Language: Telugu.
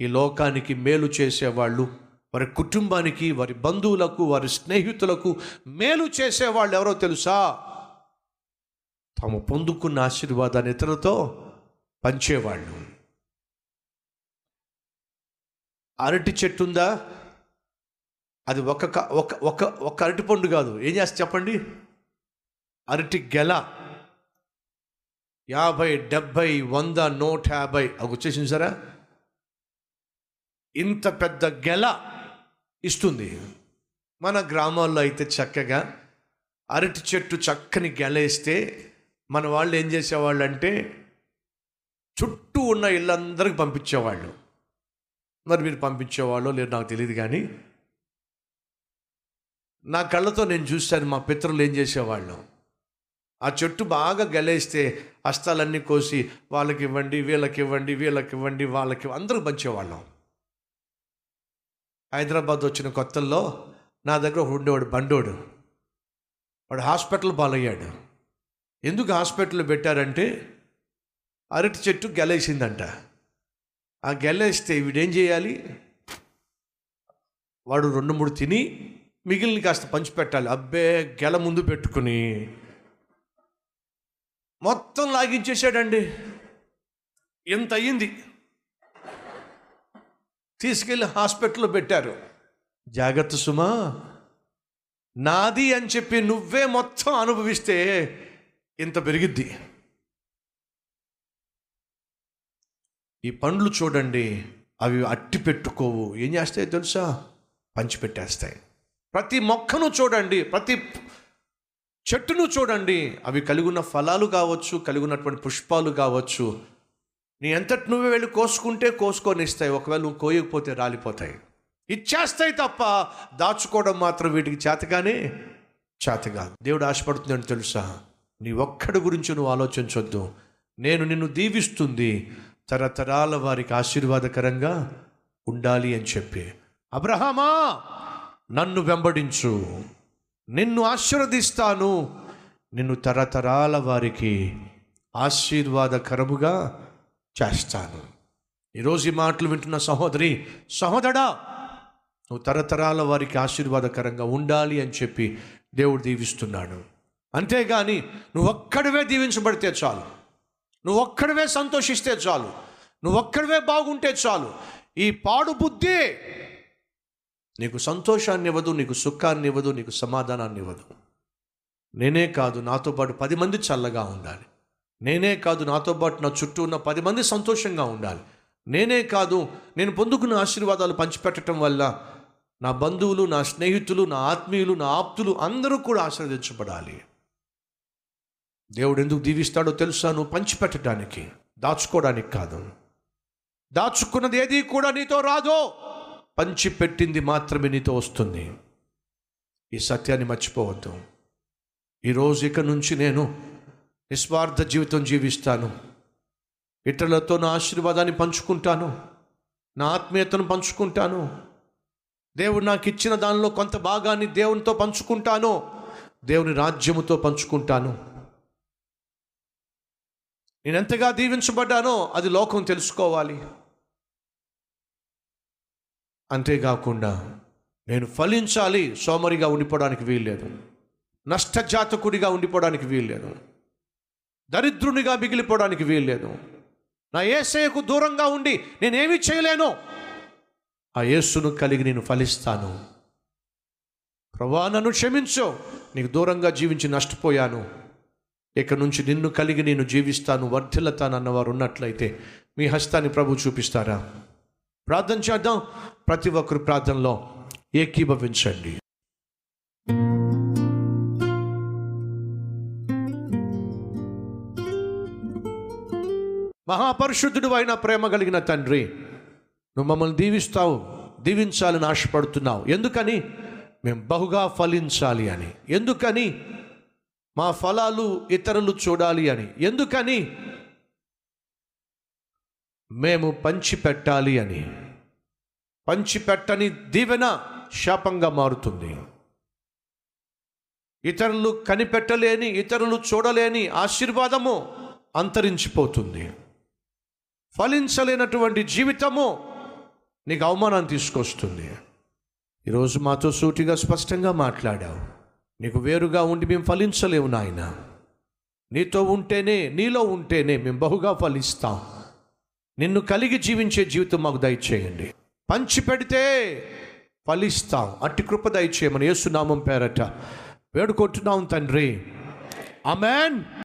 ఈ లోకానికి మేలు చేసేవాళ్ళు వారి కుటుంబానికి వారి బంధువులకు వారి స్నేహితులకు మేలు చేసేవాళ్ళు ఎవరో తెలుసా? తాము పొందుకున్న ఆశీర్వాదాన్ని ఇతరులతో పంచేవాళ్ళు. అరటి చెట్టు ఉందా? అది ఒక క- ఒక ఒక ఒక అరటి పండు కాదు. ఏం చేస్తా చెప్పండి? అరటి గెల. యాభై డెబ్భై వంద నూట యాభై. అవి వచ్చేసింది సరే. ఇంత పెద్ద గెల ఇస్తుంది. మన గ్రామాల్లో అయితే చక్కగా అరటి చెట్టు చక్కని గెల వేస్తే మన వాళ్ళు ఏం చేసేవాళ్ళు అంటే చుట్టూ ఉన్న ఇళ్ళందరికి పంపించేవాళ్ళు. మరి మీరు పంపించేవాళ్ళు లేదు నాకు తెలియదు కానీ నా కళ్ళతో నేను చూశాను మా పితరులు ఏం చేసేవాళ్ళు. ఆ చెట్టు బాగా గలేస్తే హస్తాలన్నీ కోసి వాళ్ళకి ఇవ్వండి వీళ్ళకి ఇవ్వండి వీళ్ళకి ఇవ్వండి వాళ్ళకి అందరూ పంచేవాళ్ళం. హైదరాబాద్ వచ్చిన కొత్తల్లో నా దగ్గర ఉండేవాడు బండోడు. వాడు హాస్పిటల్ పాలయ్యాడు. ఎందుకు హాస్పిటల్ పెట్టారంటే అరటి చెట్టు గెలేసిందంట. ఆ గెలేస్తే వీడేం చేయాలి? వాడు రెండు మూడు తిని మిగిలిన కాస్త పంచిపెట్టాలి అబ్బే గెల ముందు పెట్టుకుని. మొత్తం లాగించేశాడండి. ఎంత అయ్యింది? తీసుకెళ్ళి హాస్పిటల్లో పెట్టారు. జాగ్రత్త సుమా నాది అని చెప్పి నువ్వే మొత్తం అనుభవిస్తే ఇంత పెరిగిద్ది. ఈ పండ్లు చూడండి అవి అట్టి పెట్టుకోవు. ఏం చేస్తాయి తెలుసా? పంచిపెట్టేస్తాయి ప్రతి మొక్కను చూడండి ప్రతి చెట్టును చూడండి అవి కలిగి ఉన్న ఫలాలు కావచ్చు కలిగి ఉన్నటువంటి పుష్పాలు కావచ్చు నీ ఎంతటి నువ్వే వెళ్ళి కోసుకుంటే కోసుకొని ఇస్తాయి ఒకవేళ నువ్వు కోయకపోతే రాలిపోతాయి. ఇచ్చేస్తాయి తప్ప దాచుకోవడం మాత్రం వీటికి చేతగానే చేతగా దేవుడు ఆశపడుతుందని తెలుసా? నీ ఒక్కడి గురించి నువ్వు ఆలోచించొద్దు. నేను నిన్ను దీవిస్తుంది తరతరాల వారికి ఆశీర్వాదకరంగా ఉండాలి అని చెప్పి. అబ్రహామా నన్ను వెంబడించు. నిన్ను ఆశీర్వదిస్తాను. నిన్ను తరతరాల వారికి ఆశీర్వాదకరముగా చేస్తాను. ఈరోజు ఈ మాటలు వింటున్న సహోదరి సహోదరా నువ్వు తరతరాల వారికి ఆశీర్వాదకరంగా ఉండాలి అని చెప్పి దేవుడు దీవిస్తున్నాడు. అంతేగాని నువ్వు ఒక్కడివే దీవించబడితే చాలు. నువ్వు ఒక్కడివే సంతోషిస్తే చాలు. నువ్వు ఒక్కడివే బాగుంటే చాలు. ఈ పాడు బుద్ధి నీకు సంతోషాన్ని ఇవ్వదు నీకు సుఖాన్ని ఇవ్వదు నీకు సమాధానాన్ని ఇవ్వదు. నేనే కాదు నాతో పాటు పది మంది చల్లగా ఉండాలి. నేనే కాదు నాతో పాటు నా చుట్టూ ఉన్న పది మంది సంతోషంగా ఉండాలి. నేనే కాదు నేను పొందుకున్న ఆశీర్వాదాలు పంచిపెట్టడం వల్ల నా బంధువులు నా స్నేహితులు నా ఆత్మీయులు నా ఆప్తులు అందరూ కూడా ఆశీర్వదించబడాలి. దేవుడు ఎందుకు దీవిస్తాడో తెలుసా? నువ్వు పంచిపెట్టడానికి దాచుకోవడానికి కాదు. దాచుకున్నది ఏది కూడా నీతో రాదో. పంచిపెట్టింది మాత్రమే నీతో వస్తుంది. ఈ సత్యాన్ని మర్చిపోవద్దు. ఈరోజు ఇక నుంచి నేను నిస్వార్థ జీవితం జీవిస్తాను. ఇతరులతో నా ఆశీర్వాదాన్ని పంచుకుంటాను. నా ఆత్మీయతను పంచుకుంటాను. దేవుడు నాకు ఇచ్చిన దానిలో కొంత భాగాన్ని దేవునితో పంచుకుంటాను. దేవుని రాజ్యముతో పంచుకుంటాను. నేను ఎంతగా దీవించబడ్డానో అది లోకం తెలుసుకోవాలి. అంతేకాకుండా నేను ఫలించాలి సోమరిగా ఉండిపోవడానికి వీల్లేదు. నష్టజాతకుడిగా ఉండిపోవడానికి వీల్లేదు. దరిద్రునిగా మిగిలిపోవడానికి వీల్లేదు. నా ఏసయ్యకు దూరంగా ఉండి నేనేమి చేయలేను. ఆ యేసును కలిగి నేను ఫలిస్తాను. ప్రభా నన్ను క్షమించు. నీకు దూరంగా జీవించి నష్టపోయాను. ఇక నుంచి నిన్ను కలిగి నేను జీవిస్తాను. వర్ధిల్లతానన్నవారు ఉన్నట్లయితే మీ హస్తాన్ని ప్రభు చూపిస్తారా? ప్రార్థన చేద్దాం. ప్రతి ఒక్కరు ప్రార్థనలో ఏకీభవించండి. మహాపరిశుద్ధుడు అయిన ప్రేమ కలిగిన తండ్రి నువ్వు మమ్మల్ని దీవిస్తావు దీవించాలని ఆశపడుతున్నావు. ఎందుకని? మేము బహుగా ఫలించాలి అని. ఎందుకని? మా ఫలాలు ఇతరులు చూడాలి అని. ఎందుకని? మేము పంచిపెట్టాలి అని. పంచిపెట్టని దీవెన శాపంగా మారుతుంది. ఇతరులు కనిపెట్టలేని ఇతరులు చూడలేని ఆశీర్వాదము అంతరించిపోతుంది. ఫలించలేనటువంటి జీవితము నీకు అవమానాన్ని తీసుకొస్తుంది. ఈరోజు మాతో సూటిగా స్పష్టంగా మాట్లాడావు. నీకు వేరుగా ఉండి మేము ఫలించలేము నాయన. నీతో ఉంటేనే నీలో ఉంటేనే మేము బహుగా ఫలిస్తాం. నిన్ను కలిగి జీవించే జీవితం మాకు దయచేయండి. పంచి పెడితే ఫలిస్తాం. అట్టి కృప దయచేయమని యేసునామం పేరట వేడుకుంటున్నాం తండ్రి. అమెన్